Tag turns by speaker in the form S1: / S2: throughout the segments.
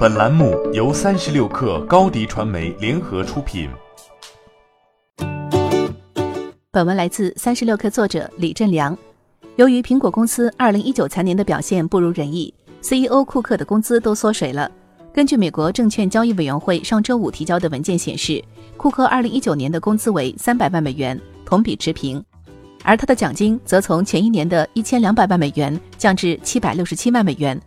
S1: 本栏目由三十六氪高低传媒联合出品。
S2: 本文来自三十六氪作者李振良。由于苹果公司二零一九财年的表现不如人意，CEO 库克的工资都缩水了。根据美国证券交易委员会上周五提交的文件显示，库克二零一九年的工资为三百万美元，同比持平，而他的奖金则从前一年的一千两百万美元降至七百六十七万美元。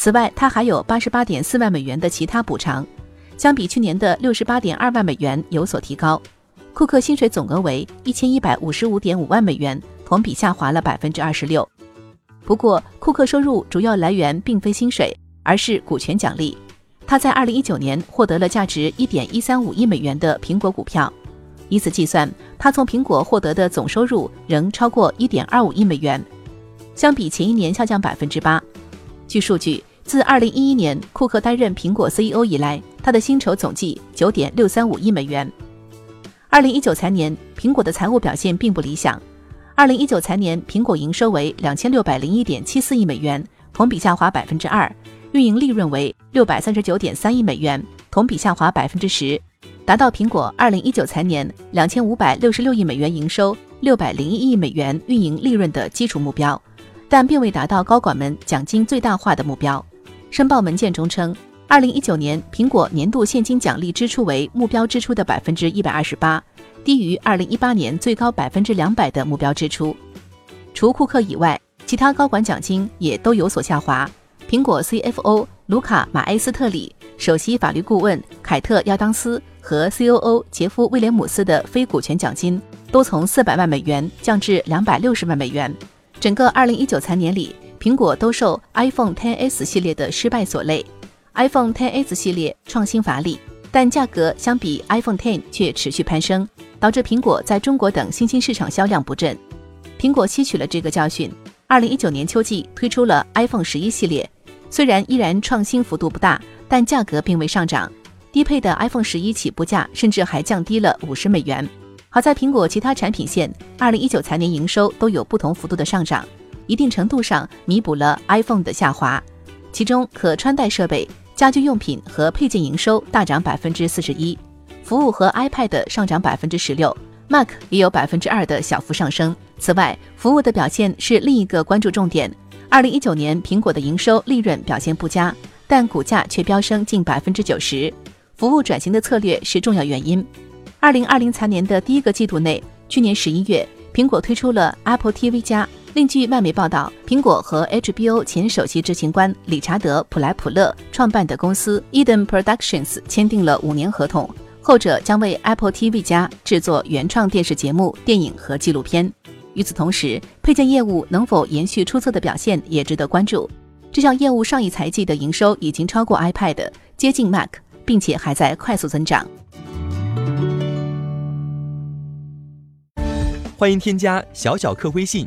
S2: 此外，他还有八十八点四万美元的其他补偿，相比去年的六十八点二万美元有所提高。库克薪水总额为一千一百五十五点五万美元，同比下滑了百分之二十六。不过，库克收入主要来源并非薪水，而是股权奖励。他在二零一九年获得了价值一点一三五亿美元的苹果股票，以此计算，他从苹果获得的总收入仍超过一点二五亿美元，相比前一年下降百分之八。据数据。自2011年库克担任苹果 CEO 以来，他的薪酬总计9.635亿美元。2019财年，苹果的财务表现并不理想。2019财年，苹果营收为2601.74亿美元，同比下滑2%；运营利润为639.3亿美元，同比下滑10%，达到苹果2019财年2566亿美元营收、601亿美元运营利润的基础目标，但并未达到高管们奖金最大化的目标。申报文件中称，二零一九年苹果年度现金奖励支出为目标支出的百分之一百二十八，低于二零一八年最高百分之两百的目标支出。除库克以外，其他高管奖金也都有所下滑。苹果 CFO 卢卡马埃斯特里、首席法律顾问凯特亚当斯和 COO 杰夫威廉姆斯的非股权奖金都从四百万美元降至两百六十万美元。整个二零一九财年里。苹果都受 iPhone XS 系列的失败所累，iPhone XS 系列创新乏力，但价格相比 iPhone X 却持续攀升，导致苹果在中国等新兴市场销量不振。苹果吸取了这个教训，二零一九年秋季推出了 iPhone 十一系列，虽然依然创新幅度不大，但价格并未上涨，低配的 iPhone 十一起步价甚至还降低了五十美元。好在苹果其他产品线二零一九财年营收都有不同幅度的上涨。一定程度上弥补了 iPhone 的下滑，其中可穿戴设备、家居用品和配件营收大涨百分之四十一，服务和 iPad 上涨百分之十六，Mac 也有百分之二的小幅上升。此外，服务的表现是另一个关注重点。二零一九年苹果的营收利润表现不佳，但股价却飙升近百分之九十，服务转型的策略是重要原因。二零二零财年的第一个季度内，去年十一月，苹果推出了 Apple TV 加。另据外媒报道，苹果和 HBO 前首席执行官理查德·普莱普勒创办的公司 Eden Productions 签订了五年合同，后者将为 Apple TV 加制作原创电视节目、电影和纪录片。与此同时，配件业务能否延续出色的表现也值得关注。这项业务上一财季的营收已经超过 iPad，接近 Mac，并且还在快速增长。
S3: 欢迎添加小小客微信。